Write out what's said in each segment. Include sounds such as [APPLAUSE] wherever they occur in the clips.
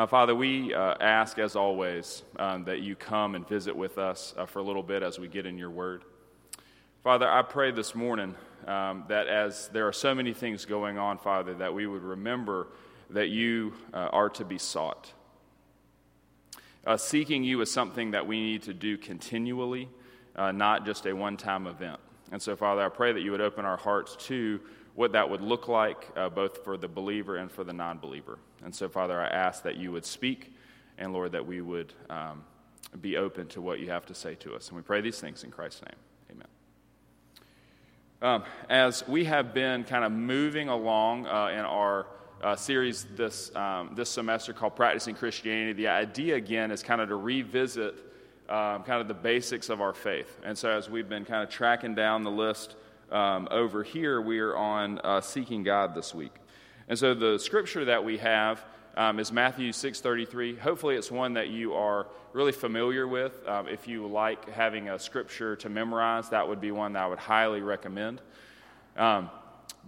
Uh, Father, we uh, ask, as always, um, that you come and visit with us uh, for a little bit as we get in your word. Father, I pray this morning um, that as there are so many things going on, Father, that we would remember that you uh, are to be sought. Uh, seeking you is something that we need to do continually, not just a one time event. And so, Father, I pray that you would open our hearts to what that would look like, both for the believer and for the non believer. And so, Father, I ask that you would speak, and Lord, that we would um, be open to what you have to say to us. And we pray these things in Christ's name. Amen. Um, as we have been kind of moving along uh, in our uh, series this, um, this semester called Practicing Christianity, the idea again is kind of to revisit um, kind of the basics of our faith. And so, as we've been kind of tracking down the list um, over here, we are on uh, seeking God this week. And so, the scripture that we have um, is Matthew 6:33. Hopefully, it's one that you are really familiar with. Um, if you like having a scripture to memorize, that would be one that I would highly recommend. Um,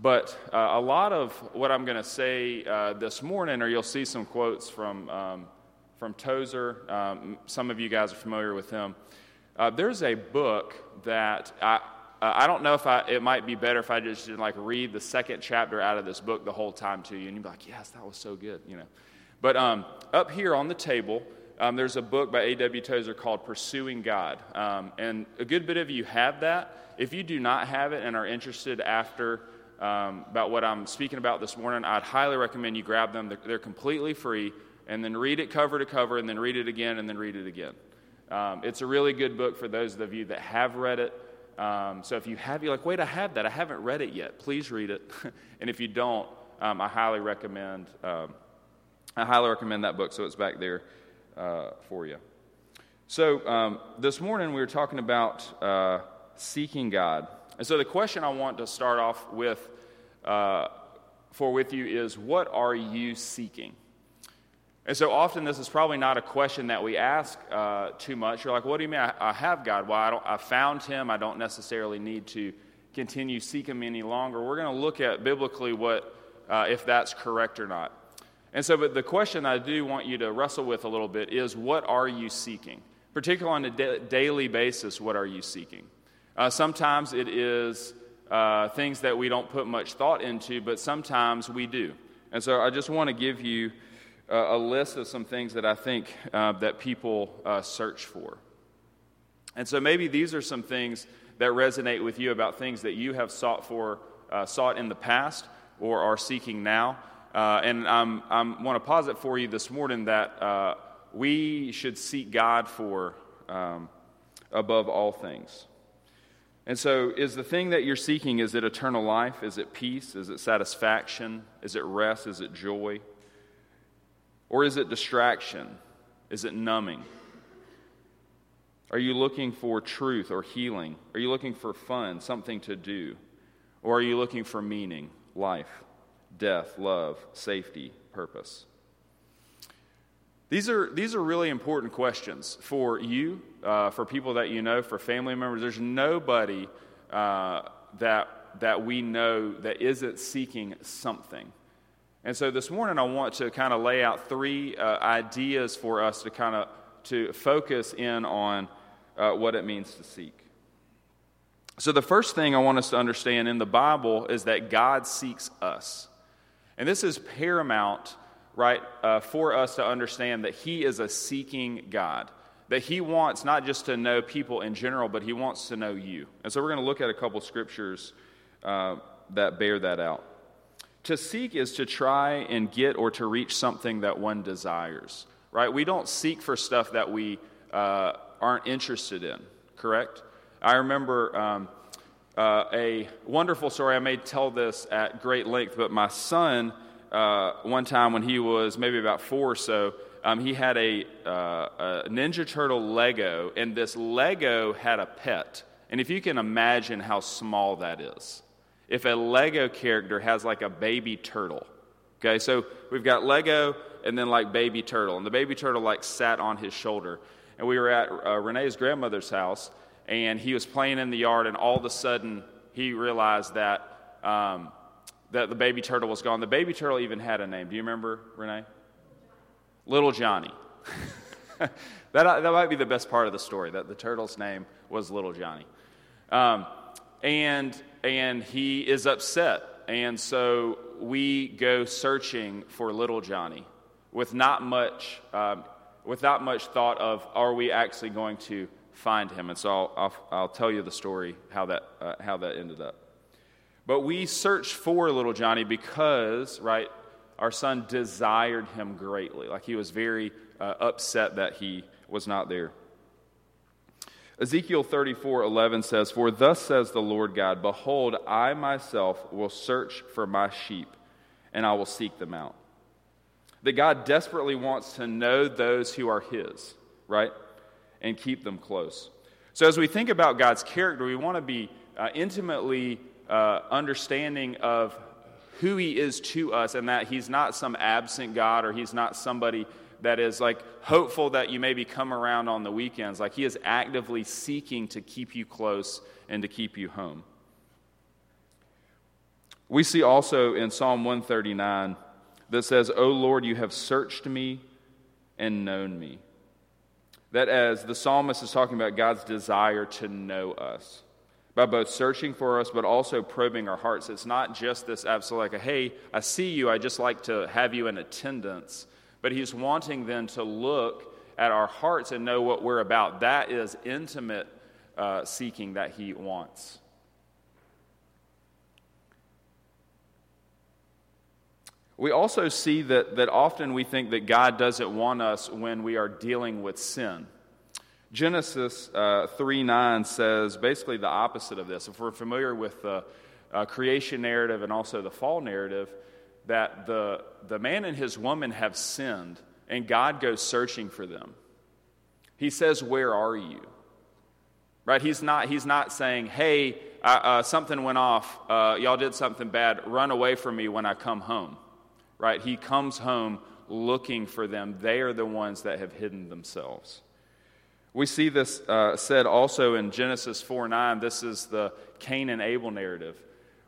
but uh, a lot of what I'm going to say uh, this morning, or you'll see some quotes from um, from Tozer. Um, some of you guys are familiar with him. Uh, there's a book that I, uh, I don't know if I, it might be better if I just like read the second chapter out of this book the whole time to you, and you'd be like, "Yes, that was so good," you know. But um, up here on the table, um, there's a book by A.W. Tozer called Pursuing God, um, and a good bit of you have that. If you do not have it and are interested after um, about what I'm speaking about this morning, I'd highly recommend you grab them. They're, they're completely free and then read it cover to cover, and then read it again, and then read it again. Um, it's a really good book for those of you that have read it. Um, so if you have, you're like, wait, I have that. I haven't read it yet. Please read it. [LAUGHS] and if you don't, um, I highly recommend. Um, I highly recommend that book. So it's back there uh, for you. So um, this morning we were talking about uh, seeking God, and so the question I want to start off with uh, for with you is, what are you seeking? And so often, this is probably not a question that we ask uh, too much. You're like, what do you mean I, I have God? Well, I, don't, I found him. I don't necessarily need to continue seek him any longer. We're going to look at biblically what, uh, if that's correct or not. And so, but the question I do want you to wrestle with a little bit is what are you seeking? Particularly on a da- daily basis, what are you seeking? Uh, sometimes it is uh, things that we don't put much thought into, but sometimes we do. And so I just want to give you a list of some things that I think uh, that people uh, search for. And so maybe these are some things that resonate with you about things that you have sought for, uh, sought in the past, or are seeking now. Uh, and I want to posit for you this morning that uh, we should seek God for um, above all things. And so, is the thing that you're seeking, is it eternal life? Is it peace? Is it satisfaction? Is it rest? Is it joy? Or is it distraction? Is it numbing? Are you looking for truth or healing? Are you looking for fun, something to do? Or are you looking for meaning, life, death, love, safety, purpose? These are, these are really important questions for you, uh, for people that you know, for family members. There's nobody uh, that, that we know that isn't seeking something. And so this morning I want to kind of lay out three uh, ideas for us to kind of to focus in on uh, what it means to seek. So the first thing I want us to understand in the Bible is that God seeks us. And this is paramount, right, uh, for us to understand that He is a seeking God. That He wants not just to know people in general, but He wants to know you. And so we're going to look at a couple scriptures uh, that bear that out. To seek is to try and get or to reach something that one desires, right? We don't seek for stuff that we uh, aren't interested in, correct? I remember um, uh, a wonderful story. I may tell this at great length, but my son, uh, one time when he was maybe about four or so, um, he had a, uh, a Ninja Turtle Lego, and this Lego had a pet. And if you can imagine how small that is, if a Lego character has like a baby turtle. Okay, so we've got Lego and then like baby turtle, and the baby turtle like sat on his shoulder. And we were at uh, Renee's grandmother's house, and he was playing in the yard, and all of a sudden he realized that um, that the baby turtle was gone. The baby turtle even had a name. Do you remember, Renee? Little Johnny. [LAUGHS] that, that might be the best part of the story, that the turtle's name was Little Johnny. Um, and, and he is upset. And so we go searching for Little Johnny with not much, um, without much thought of are we actually going to find him? And so I'll, I'll, I'll tell you the story how that, uh, how that ended up. But we searched for little Johnny because, right, our son desired him greatly. Like he was very uh, upset that he was not there. Ezekiel 34 11 says, For thus says the Lord God, Behold, I myself will search for my sheep, and I will seek them out. That God desperately wants to know those who are His, right? And keep them close. So, as we think about God's character, we want to be uh, intimately uh, understanding of who He is to us and that He's not some absent God or He's not somebody that is like hopeful that you maybe come around on the weekends. Like He is actively seeking to keep you close and to keep you home. We see also in Psalm 139 that says, O Lord, you have searched me and known me. That as the psalmist is talking about God's desire to know us by both searching for us but also probing our hearts. It's not just this absolute, like, hey, I see you, I just like to have you in attendance. But he's wanting then to look at our hearts and know what we're about. That is intimate uh, seeking that he wants. We also see that, that often we think that God doesn't want us when we are dealing with sin. Genesis uh, 3 9 says basically the opposite of this. If we're familiar with the uh, creation narrative and also the fall narrative, that the, the man and his woman have sinned and God goes searching for them. He says, Where are you? Right? He's not, he's not saying, Hey, uh, something went off. Uh, y'all did something bad. Run away from me when I come home. Right? He comes home looking for them. They are the ones that have hidden themselves. We see this uh, said also in Genesis 4 9. This is the Cain and Abel narrative,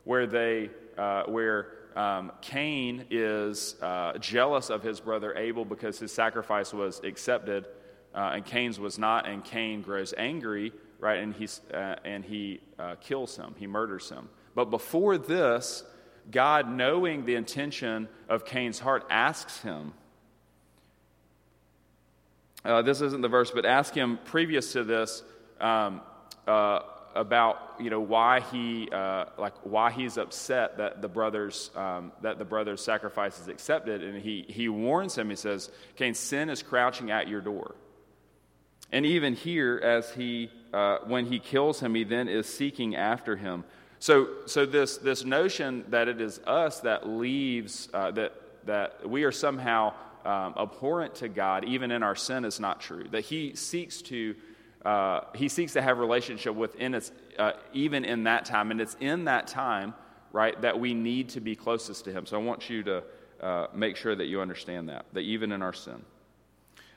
where, they, uh, where um, Cain is uh, jealous of his brother Abel because his sacrifice was accepted uh, and Cain's was not, and Cain grows angry, right, and, he's, uh, and he uh, kills him, he murders him. But before this, God, knowing the intention of Cain's heart, asks him, uh, this isn't the verse, but ask him previous to this um, uh, about you know why he uh, like why he's upset that the brothers um, that the brothers' sacrifice is accepted, and he he warns him. He says, "Cain, sin is crouching at your door." And even here, as he uh, when he kills him, he then is seeking after him. So so this this notion that it is us that leaves uh, that that we are somehow um, abhorrent to God, even in our sin, is not true. That He seeks to uh, He seeks to have relationship within us, uh, even in that time, and it's in that time, right, that we need to be closest to Him. So I want you to uh, make sure that you understand that. That even in our sin,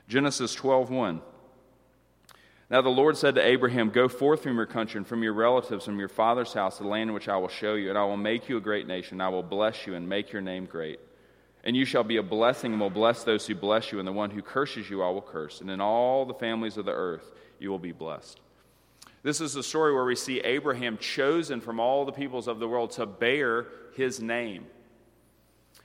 Genesis twelve one. Now the Lord said to Abraham, Go forth from your country and from your relatives, from your father's house, the land which I will show you, and I will make you a great nation. and I will bless you and make your name great and you shall be a blessing and will bless those who bless you, and the one who curses you I will curse. And in all the families of the earth you will be blessed. This is a story where we see Abraham chosen from all the peoples of the world to bear his name.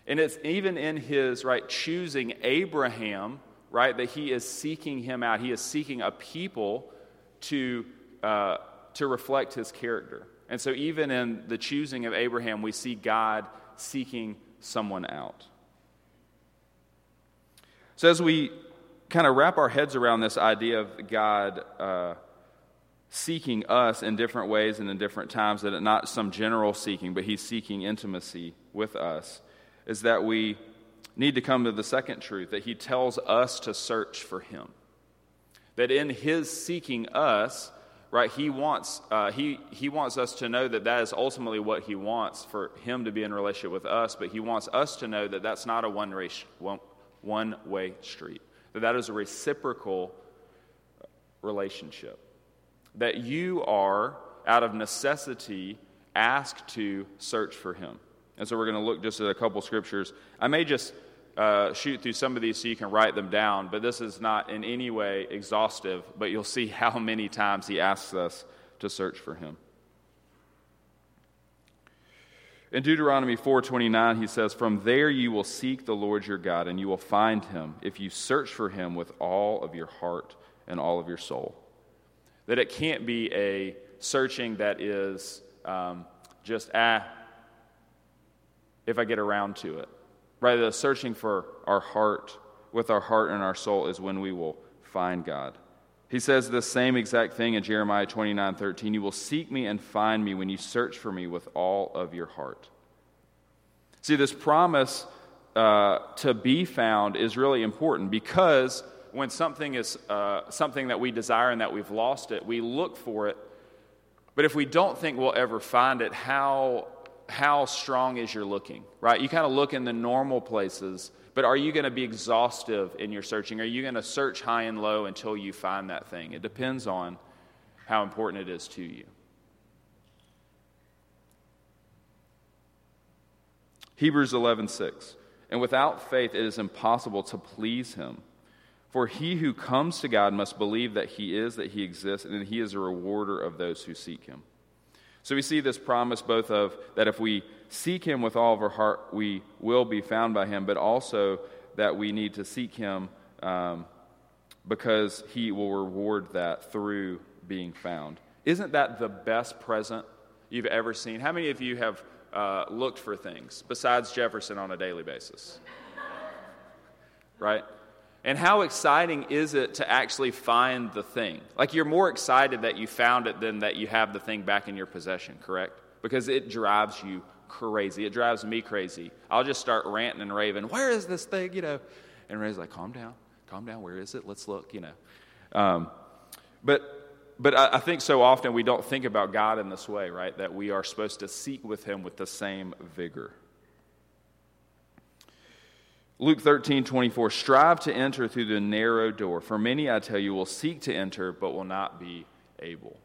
And it's even in his, right, choosing Abraham, right, that he is seeking him out. He is seeking a people to, uh, to reflect his character. And so, even in the choosing of Abraham, we see God seeking someone out. So, as we kind of wrap our heads around this idea of God uh, seeking us in different ways and in different times, that it's not some general seeking, but He's seeking intimacy with us, is that we need to come to the second truth that He tells us to search for Him. That in His seeking us, right, He wants, uh, he, he wants us to know that that is ultimately what He wants for Him to be in relationship with us, but He wants us to know that that's not a one race, one, one way street. That that is a reciprocal relationship. That you are, out of necessity, asked to search for him. And so we're going to look just at a couple scriptures. I may just uh, shoot through some of these so you can write them down, but this is not in any way exhaustive, but you'll see [LAUGHS] how many times he asks us to search for him. In Deuteronomy 4:29 he says from there you will seek the Lord your God and you will find him if you search for him with all of your heart and all of your soul. That it can't be a searching that is um, just ah if I get around to it. Rather the searching for our heart with our heart and our soul is when we will find God. He says the same exact thing in Jeremiah 29 13. You will seek me and find me when you search for me with all of your heart. See, this promise uh, to be found is really important because when something is uh, something that we desire and that we've lost it, we look for it. But if we don't think we'll ever find it, how, how strong is your looking, right? You kind of look in the normal places but are you going to be exhaustive in your searching? Are you going to search high and low until you find that thing? It depends on how important it is to you. Hebrews 11:6 And without faith it is impossible to please him. For he who comes to God must believe that he is, that he exists, and that he is a rewarder of those who seek him. So we see this promise both of that if we seek him with all of our heart, we will be found by him, but also that we need to seek him um, because he will reward that through being found. Isn't that the best present you've ever seen? How many of you have uh, looked for things besides Jefferson on a daily basis? [LAUGHS] right? And how exciting is it to actually find the thing? Like you're more excited that you found it than that you have the thing back in your possession, correct? Because it drives you crazy. It drives me crazy. I'll just start ranting and raving, Where is this thing? You know. And Ray's like, Calm down, calm down. Where is it? Let's look, you know. Um, but but I, I think so often we don't think about God in this way, right? That we are supposed to seek with Him with the same vigor. Luke 13, 24, strive to enter through the narrow door. For many, I tell you, will seek to enter, but will not be able.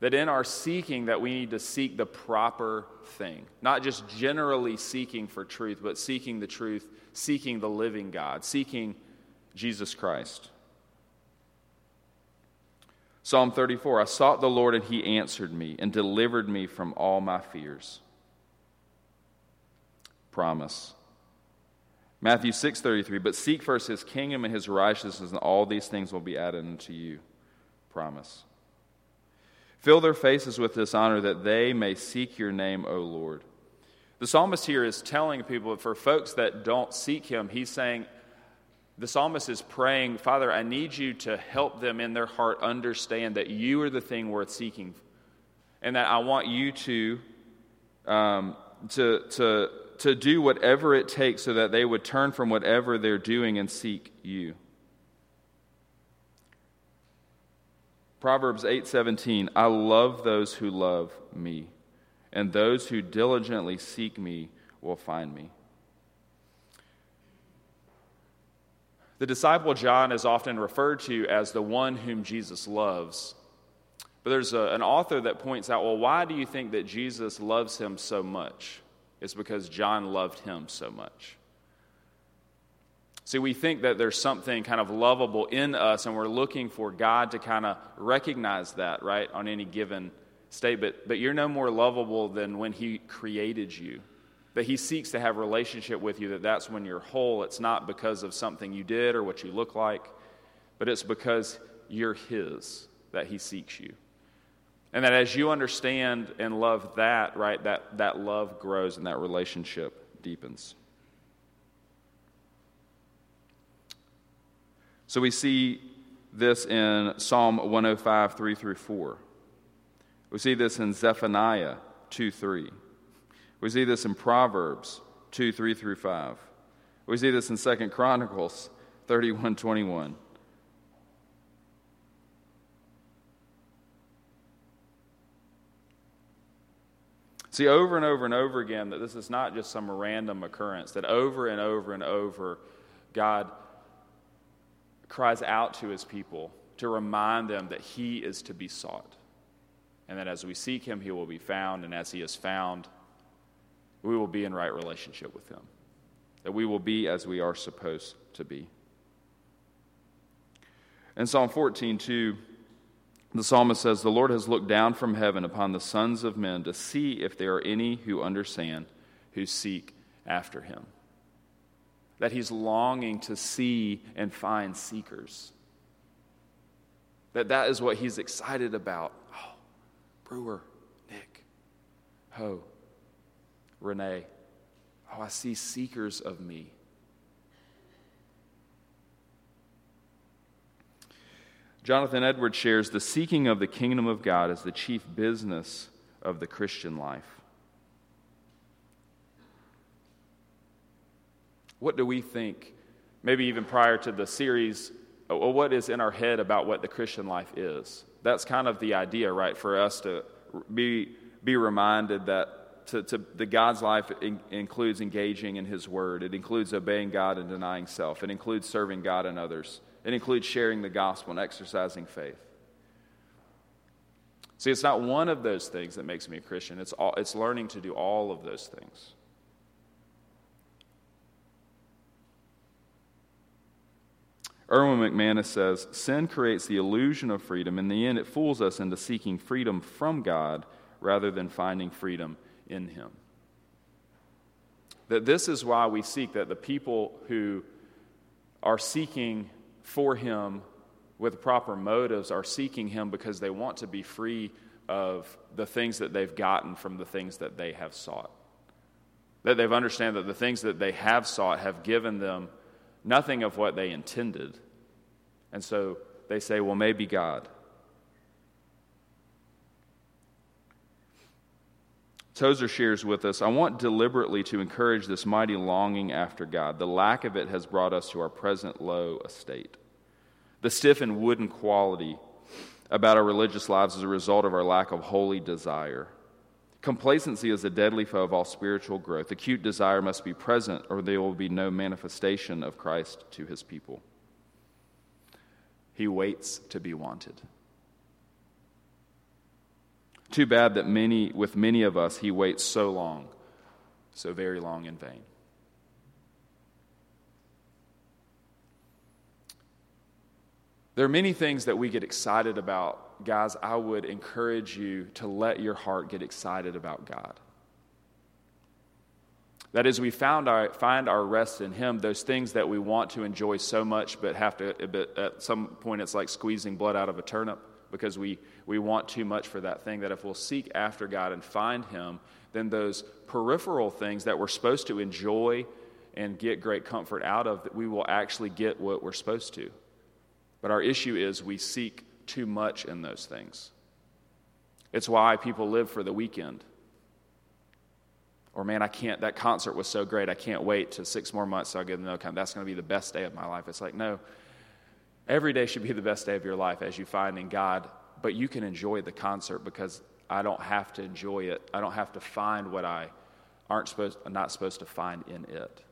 That in our seeking, that we need to seek the proper thing. Not just generally seeking for truth, but seeking the truth, seeking the living God, seeking Jesus Christ. Psalm 34 I sought the Lord, and he answered me and delivered me from all my fears. Promise. Matthew 6:33, but seek first his kingdom and his righteousness and all these things will be added unto you. Promise. Fill their faces with this honor that they may seek your name, O Lord. The psalmist here is telling people for folks that don't seek him, he's saying the psalmist is praying, Father, I need you to help them in their heart understand that you are the thing worth seeking. And that I want you to, um, to, to to do whatever it takes so that they would turn from whatever they're doing and seek you. Proverbs 8:17 I love those who love me and those who diligently seek me will find me. The disciple John is often referred to as the one whom Jesus loves. But there's a, an author that points out, well, why do you think that Jesus loves him so much? It's because John loved him so much. See, we think that there's something kind of lovable in us, and we're looking for God to kind of recognize that, right, on any given state. But, but you're no more lovable than when He created you. That He seeks to have relationship with you, that that's when you're whole. It's not because of something you did or what you look like, but it's because you're His that He seeks you. And that as you understand and love that, right, that, that love grows and that relationship deepens. So we see this in Psalm 105, 3 through 4. We see this in Zephaniah 2 3. We see this in Proverbs 2 3 through 5. We see this in 2 Chronicles 31 21. See, over and over and over again, that this is not just some random occurrence, that over and over and over, God cries out to his people to remind them that he is to be sought. And that as we seek him, he will be found. And as he is found, we will be in right relationship with him. that we will be as we are supposed to be. In Psalm 14, 2, the psalmist says, The Lord has looked down from heaven upon the sons of men to see if there are any who understand, who seek after him. That he's longing to see and find seekers. That that is what he's excited about. Oh, Brewer, Nick, Ho, Renee. Oh, I see seekers of me. Jonathan Edwards shares the seeking of the kingdom of God as the chief business of the Christian life. What do we think, maybe even prior to the series, uh, what is in our head about what the Christian life is? That's kind of the idea, right, for us to be, be reminded that to, to, the God's life in, includes engaging in His Word. It includes obeying God and denying self. It includes serving God and others. It includes sharing the gospel and exercising faith. See, it's not one of those things that makes me a Christian, it's, all, it's learning to do all of those things. Erwin McManus says sin creates the illusion of freedom. In the end, it fools us into seeking freedom from God rather than finding freedom in Him. That this is why we seek that the people who are seeking for Him with proper motives are seeking Him because they want to be free of the things that they've gotten from the things that they have sought. That they've understand that the things that they have sought have given them nothing of what they intended. And so they say, well, maybe God. Tozer shares with us I want deliberately to encourage this mighty longing after God. The lack of it has brought us to our present low estate. The stiff and wooden quality about our religious lives is a result of our lack of holy desire. Complacency is a deadly foe of all spiritual growth. Acute desire must be present, or there will be no manifestation of Christ to his people. He waits to be wanted. Too bad that many, with many of us, he waits so long, so very long in vain. There are many things that we get excited about. Guys, I would encourage you to let your heart get excited about God. That is, we found our, find our rest in Him, those things that we want to enjoy so much, but have to, but at some point, it's like squeezing blood out of a turnip because we, we want too much for that thing. That if we'll seek after God and find Him, then those peripheral things that we're supposed to enjoy and get great comfort out of, that we will actually get what we're supposed to. But our issue is we seek too much in those things. It's why people live for the weekend. Or, man, I can't, that concert was so great, I can't wait to six more months so I'll get another kind. That's going to be the best day of my life. It's like, no, Every day should be the best day of your life as you find in God, but you can enjoy the concert because I don't have to enjoy it. I don't have to find what I aren't supposed, am not supposed to find in it.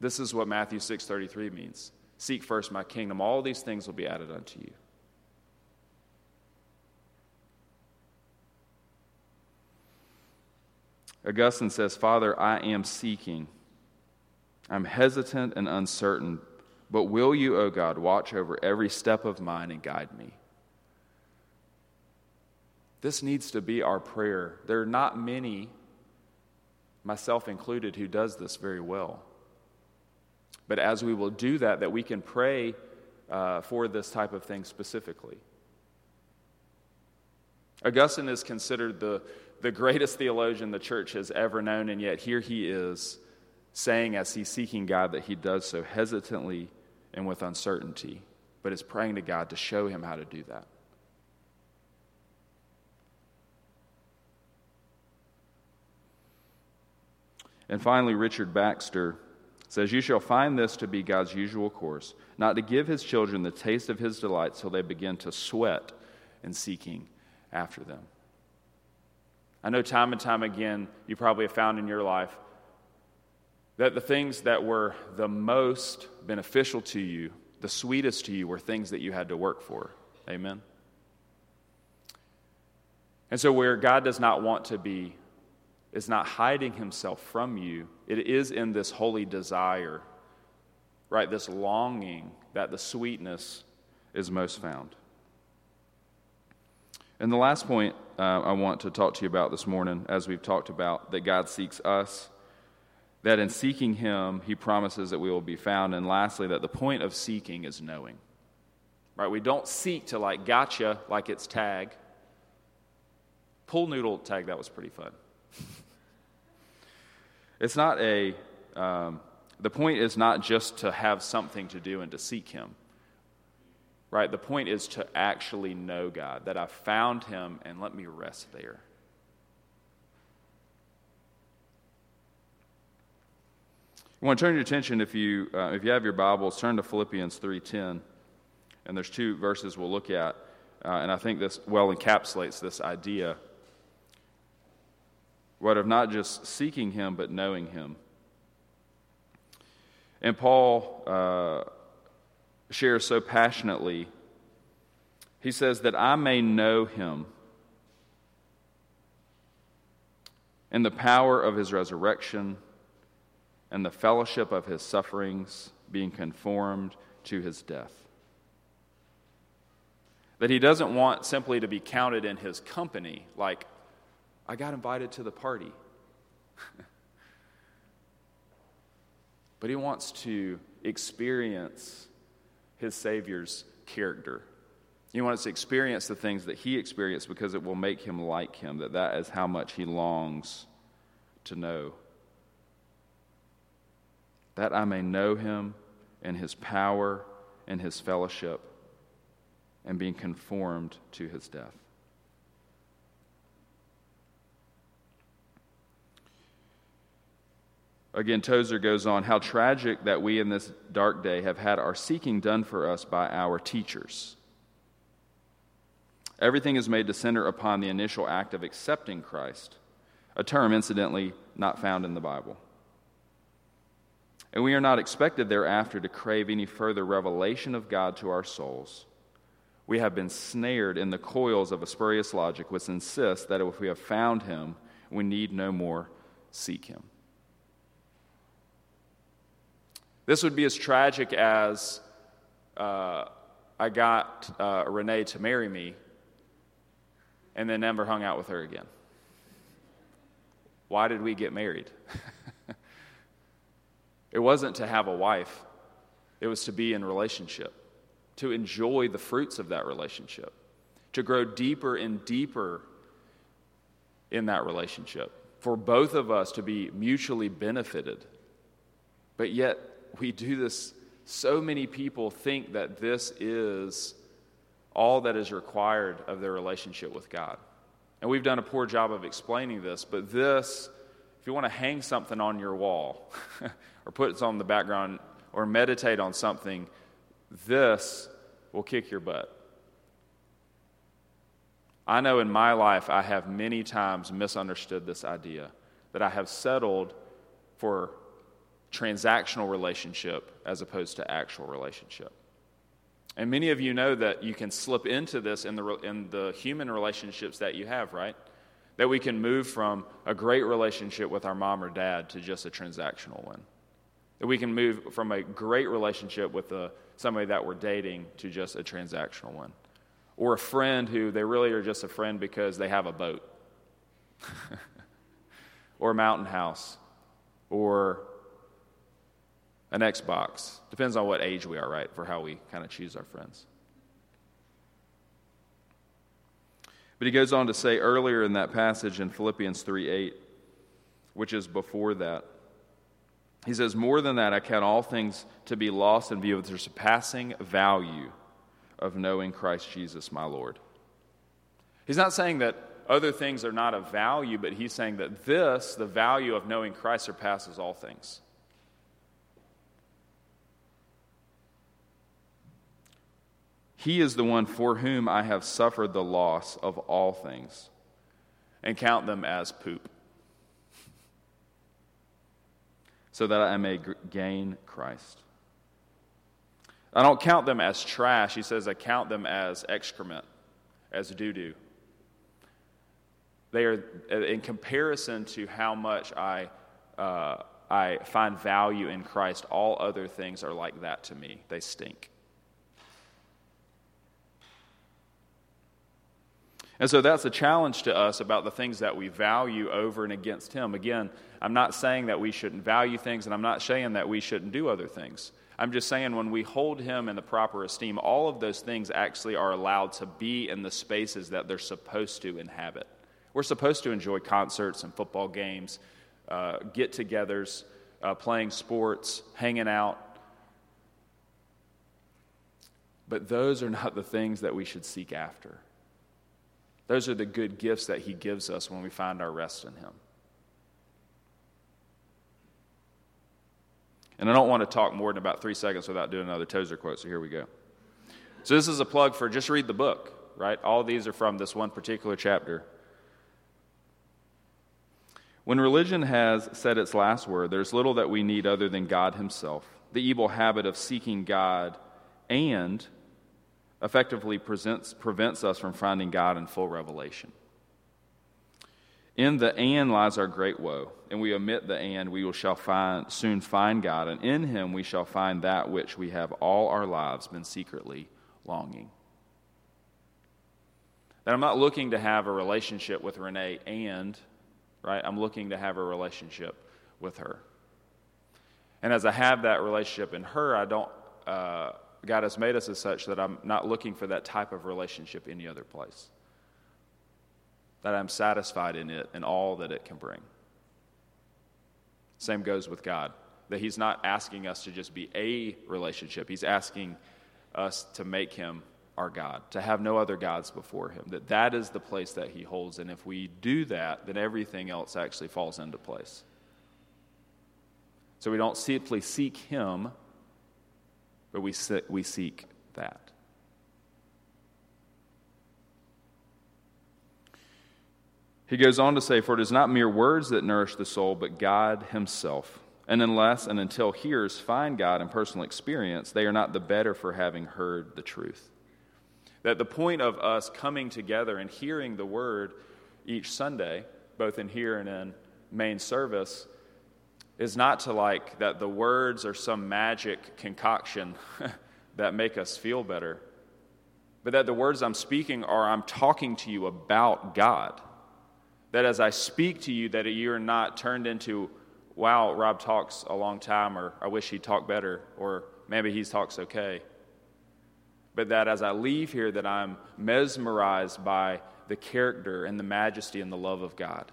This is what Matthew 6:33 means. Seek first my kingdom, all these things will be added unto you. Augustine says, Father, I am seeking. I'm hesitant and uncertain, but will you, O God, watch over every step of mine and guide me? This needs to be our prayer. There are not many, myself included, who does this very well. But as we will do that, that we can pray uh, for this type of thing specifically. Augustine is considered the, the greatest theologian the church has ever known, and yet here he is saying, as he's seeking God, that he does so hesitantly and with uncertainty, but is praying to God to show him how to do that. And finally, Richard Baxter says, You shall find this to be God's usual course, not to give his children the taste of his delight till they begin to sweat in seeking after them. I know time and time again, you probably have found in your life that the things that were the most beneficial to you, the sweetest to you, were things that you had to work for. Amen? And so, where God does not want to be, is not hiding himself from you, it is in this holy desire, right? This longing that the sweetness is most found. And the last point uh, I want to talk to you about this morning, as we've talked about, that God seeks us, that in seeking Him, He promises that we will be found. And lastly, that the point of seeking is knowing. Right? We don't seek to like gotcha like it's tag. Pool noodle tag, that was pretty fun. [LAUGHS] it's not a, um, the point is not just to have something to do and to seek Him. Right? The point is to actually know God, that I found Him and let me rest there. I want to turn your attention, if you, uh, if you have your Bibles, turn to Philippians 3.10. And there's two verses we'll look at. Uh, and I think this well encapsulates this idea what of not just seeking him, but knowing him. And Paul uh, shares so passionately. He says, That I may know him and the power of his resurrection and the fellowship of his sufferings, being conformed to his death. That he doesn't want simply to be counted in his company, like I got invited to the party. [LAUGHS] but he wants to experience his Savior's character. He wants to experience the things that he experienced because it will make him like him, that that is how much he longs to know. That I may know him and his power and his fellowship and being conformed to his death. Again, Tozer goes on How tragic that we in this dark day have had our seeking done for us by our teachers. Everything is made to center upon the initial act of accepting Christ, a term, incidentally, not found in the Bible. And we are not expected thereafter to crave any further revelation of God to our souls. We have been snared in the coils of a spurious logic which insists that if we have found Him, we need no more seek Him. This would be as tragic as uh, I got uh, Renee to marry me and then never hung out with her again. Why did we get married? [LAUGHS] it wasn't to have a wife, it was to be in relationship, to enjoy the fruits of that relationship, to grow deeper and deeper in that relationship, for both of us to be mutually benefited. But yet, we do this. So many people think that this is all that is required of their relationship with God. And we've done a poor job of explaining this, but this, if you want to hang something on your wall [LAUGHS] or put it on the background or meditate on something, this will kick your butt. I know in my life I have many times misunderstood this idea that I have settled for transactional relationship as opposed to actual relationship. And many of you know that you can slip into this in the, in the human relationships that you have, right? That we can move from a great relationship with our mom or dad to just a transactional one. That we can move from a great relationship with a, somebody that we're dating to just a transactional one. Or a friend who they really are just a friend because they have a boat, [LAUGHS] or a mountain house, or an Xbox. Depends on what age we are, right, for how we kind of choose our friends. But he goes on to say earlier in that passage in Philippians 3 8, which is before that, he says, More than that, I count all things to be lost in view of the surpassing value of knowing Christ Jesus, my Lord. He's not saying that other things are not of value, but he's saying that this, the value of knowing Christ, surpasses all things. He is the one for whom I have suffered the loss of all things and count them as poop, so that I may gain Christ. I don't count them as trash. He says, I count them as excrement, as doo doo. They are, in comparison to how much I uh, I find value in Christ, all other things are like that to me. They stink. And so that's a challenge to us about the things that we value over and against Him. Again, I'm not saying that we shouldn't value things, and I'm not saying that we shouldn't do other things. I'm just saying when we hold Him in the proper esteem, all of those things actually are allowed to be in the spaces that they're supposed to inhabit. We're supposed to enjoy concerts and football games, uh, get togethers, uh, playing sports, hanging out. But those are not the things that we should seek after. Those are the good gifts that He gives us when we find our rest in Him. And I don't want to talk more than about three seconds without doing another Tozer quote, so here we go. So, this is a plug for just read the book, right? All these are from this one particular chapter. When religion has said its last word, there's little that we need other than God Himself. The evil habit of seeking God and effectively presents, prevents us from finding God in full revelation. In the and lies our great woe, and we omit the and, we shall find, soon find God, and in him we shall find that which we have all our lives been secretly longing. That I'm not looking to have a relationship with Renee and, right, I'm looking to have a relationship with her. And as I have that relationship in her, I don't. Uh, God has made us as such that I'm not looking for that type of relationship any other place. That I'm satisfied in it and all that it can bring. Same goes with God. That He's not asking us to just be a relationship, He's asking us to make Him our God, to have no other gods before Him. That that is the place that He holds. And if we do that, then everything else actually falls into place. So we don't simply seek Him but we, we seek that. He goes on to say, For it is not mere words that nourish the soul, but God Himself. And unless and until hearers find God in personal experience, they are not the better for having heard the truth. That the point of us coming together and hearing the word each Sunday, both in here and in main service, is not to like that the words are some magic concoction [LAUGHS] that make us feel better, but that the words I'm speaking are I'm talking to you about God. That as I speak to you, that you're not turned into, wow, Rob talks a long time, or I wish he talked better, or maybe he talks okay. But that as I leave here, that I'm mesmerized by the character and the majesty and the love of God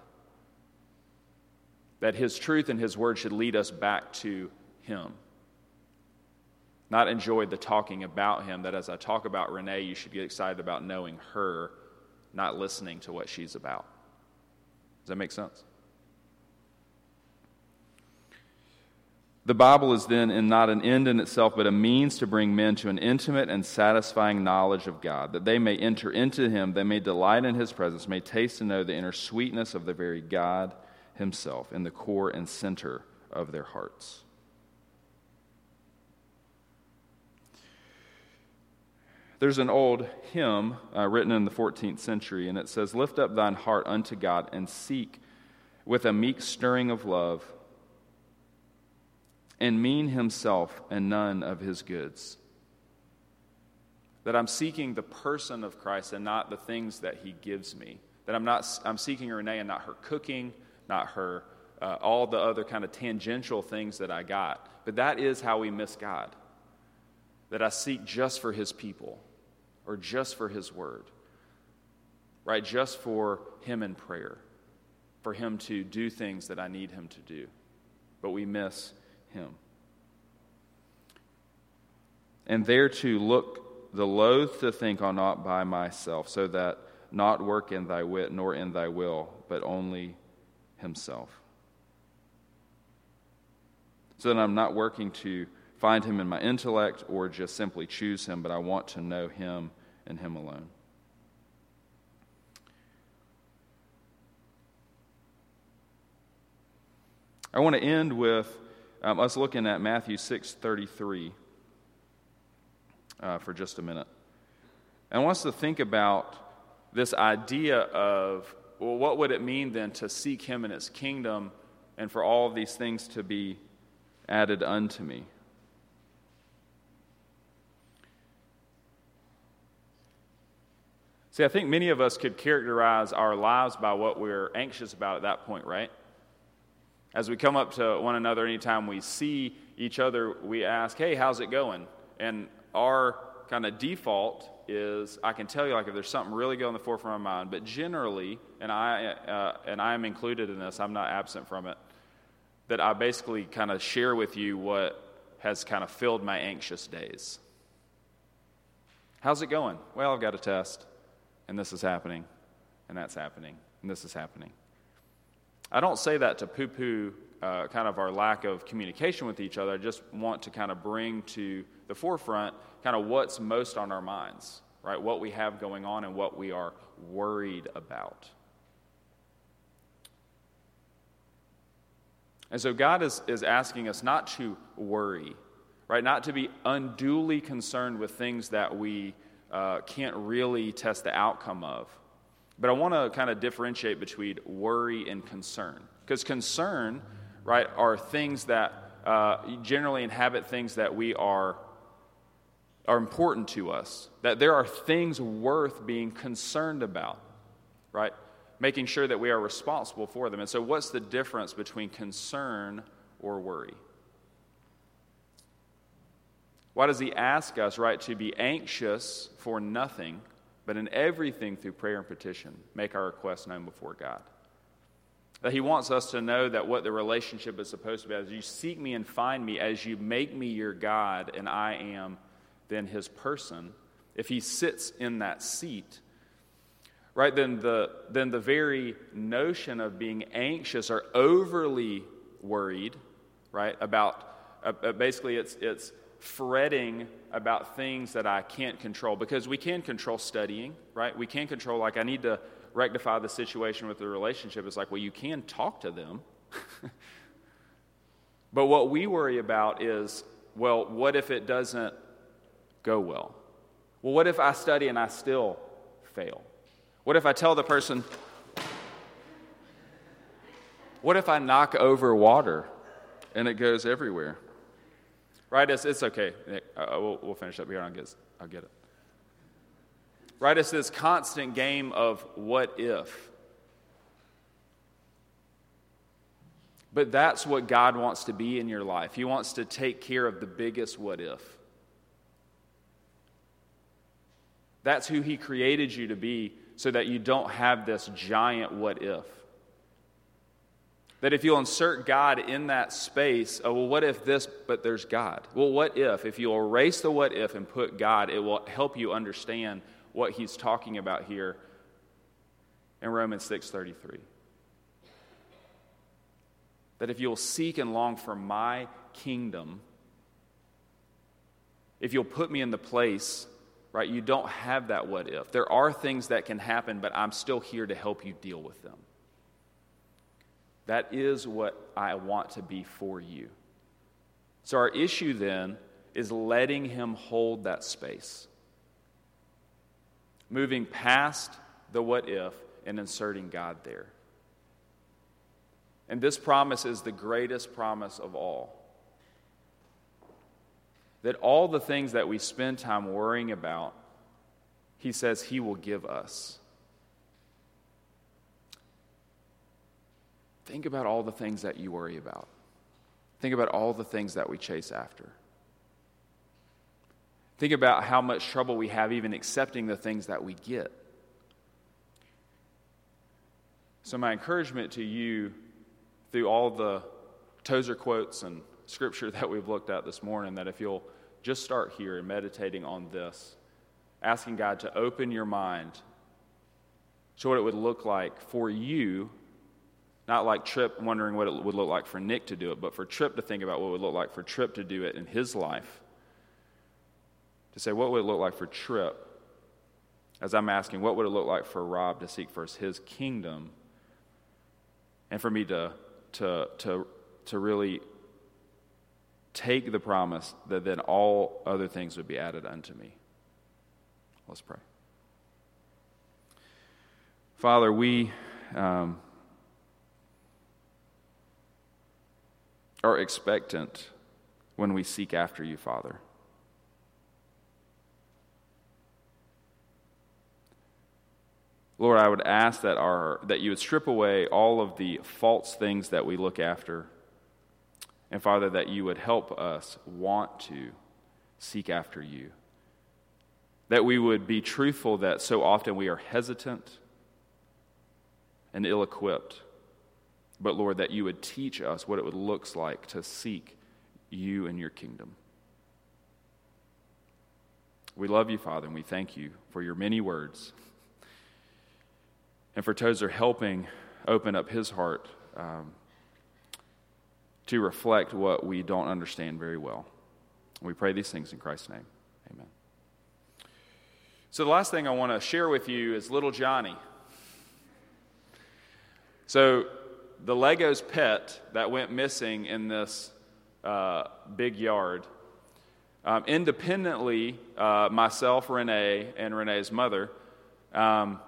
that His truth and His word should lead us back to Him. Not enjoy the talking about Him, that as I talk about Renee, you should get excited about knowing her, not listening to what she's about. Does that make sense? The Bible is then in not an end in itself, but a means to bring men to an intimate and satisfying knowledge of God, that they may enter into Him, they may delight in His presence, may taste and know the inner sweetness of the very God himself in the core and center of their hearts. There's an old hymn uh, written in the 14th century, and it says, Lift up thine heart unto God and seek with a meek stirring of love, and mean himself and none of his goods. That I'm seeking the person of Christ and not the things that he gives me. That I'm not I'm seeking Renee and not her cooking, not her, uh, all the other kind of tangential things that I got. But that is how we miss God. That I seek just for his people or just for his word, right? Just for him in prayer, for him to do things that I need him to do. But we miss him. And there to look the loath to think on not by myself, so that not work in thy wit nor in thy will, but only himself. So that I'm not working to find him in my intellect or just simply choose him, but I want to know him and him alone. I want to end with um, us looking at Matthew 6:33 uh, for just a minute. And I want us to think about this idea of well, what would it mean then to seek Him in His kingdom and for all of these things to be added unto me. See, I think many of us could characterize our lives by what we're anxious about at that point, right? As we come up to one another anytime we see each other, we ask, hey, how's it going? And our kind of default is I can tell you, like, if there's something really going in the forefront of my mind, but generally, and I, uh, and I am included in this, I'm not absent from it, that I basically kind of share with you what has kind of filled my anxious days. How's it going? Well, I've got a test, and this is happening, and that's happening, and this is happening. I don't say that to poo poo uh, kind of our lack of communication with each other. I just want to kind of bring to the forefront kind of what's most on our minds, right? What we have going on and what we are worried about. And so God is, is asking us not to worry, right? Not to be unduly concerned with things that we uh, can't really test the outcome of. But I want to kind of differentiate between worry and concern. Because concern, right, are things that uh, generally inhabit things that we are are important to us, that there are things worth being concerned about, right? Making sure that we are responsible for them. And so, what's the difference between concern or worry? Why does he ask us, right, to be anxious for nothing, but in everything through prayer and petition, make our requests known before God? That he wants us to know that what the relationship is supposed to be as you seek me and find me, as you make me your God, and I am then his person, if he sits in that seat, right, then the, then the very notion of being anxious or overly worried, right, about uh, uh, basically it's, it's fretting about things that I can't control because we can control studying, right? We can control, like, I need to rectify the situation with the relationship. It's like, well, you can talk to them. [LAUGHS] but what we worry about is, well, what if it doesn't go well? Well, what if I study and I still fail? What if I tell the person, what if I knock over water and it goes everywhere? Right? It's, it's okay. Uh, we'll, we'll, finish up here. I'll get, I'll get it. Right? It's this constant game of what if. But that's what God wants to be in your life. He wants to take care of the biggest what if. That's who He created you to be so that you don't have this giant what if. That if you'll insert God in that space, oh, well, what if this, but there's God? Well, what if? If you'll erase the what if and put God, it will help you understand what he's talking about here in Romans 6:33. That if you'll seek and long for my kingdom, if you'll put me in the place right? You don't have that what if. There are things that can happen, but I'm still here to help you deal with them. That is what I want to be for you. So, our issue then is letting Him hold that space, moving past the what if and inserting God there. And this promise is the greatest promise of all that all the things that we spend time worrying about, he says he will give us. Think about all the things that you worry about. Think about all the things that we chase after. Think about how much trouble we have even accepting the things that we get. So, my encouragement to you through all the Tozer quotes and scripture [LAUGHS] that we've looked at this morning that if you'll just start here and meditating on this, asking God to open your mind to what it would look like for you, not like Tripp wondering what it would look like for Nick to do it, but for Tripp to think about what it would look like for Tripp to do it in his life. To say, what would it look like for Tripp? As I'm asking, what would it look like for Rob to seek first his kingdom? And for me to, to, to, to really take the promise that then all other things would be added unto me. Let's pray. Father, we. Um, are expectant when we seek after you, Father. Lord, I would ask that, our, that you would strip away all of the false things that we look after. And Father, that you would help us want to seek after you. That we would be truthful that so often we are hesitant and ill equipped. But Lord, that you would teach us what it would look like to seek you and your kingdom. We love you, Father, and we thank you for your many words. And for Tozer helping open up his heart um, to reflect what we don't understand very well. We pray these things in Christ's name. Amen. So, the last thing I want to share with you is little Johnny. So, the Lego's pet that went missing in this uh, big yard, um, independently, uh, myself, Renee, and Renee's mother, um,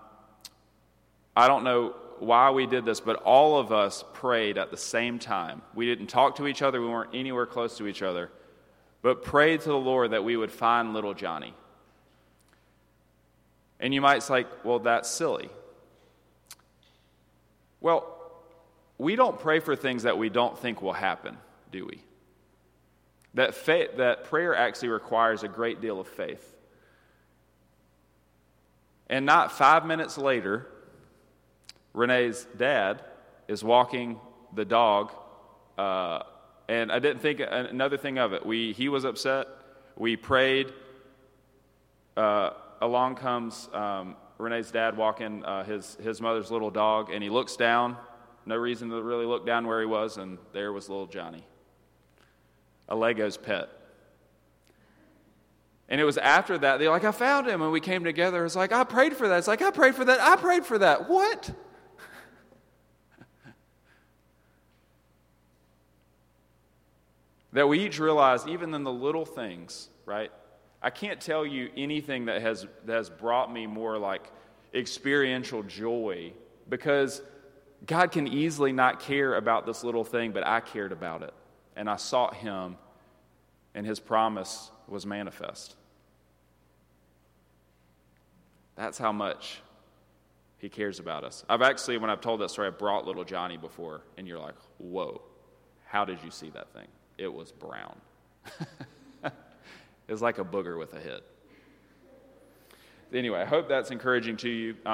I don't know why we did this, but all of us prayed at the same time. We didn't talk to each other, we weren't anywhere close to each other, but prayed to the Lord that we would find little Johnny. And you might say, well, that's silly. Well, we don't pray for things that we don't think will happen, do we? That, faith, that prayer actually requires a great deal of faith. And not five minutes later, Renee's dad is walking the dog, uh, and I didn't think another thing of it. We, he was upset. We prayed. Uh, along comes um, Renee's dad walking uh, his, his mother's little dog, and he looks down. No reason to really look down where he was, and there was little Johnny, a Lego's pet. And it was after that, they're like, I found him, and we came together. It's like, I prayed for that. It's like, I prayed for that. I prayed for that. What? That we each realize, even in the little things, right? I can't tell you anything that has, that has brought me more like experiential joy because God can easily not care about this little thing, but I cared about it. And I sought Him, and His promise was manifest. That's how much He cares about us. I've actually, when I've told that story, I brought little Johnny before, and you're like, whoa, how did you see that thing? It was brown. [LAUGHS] it was like a booger with a head. Anyway, I hope that's encouraging to you. Um,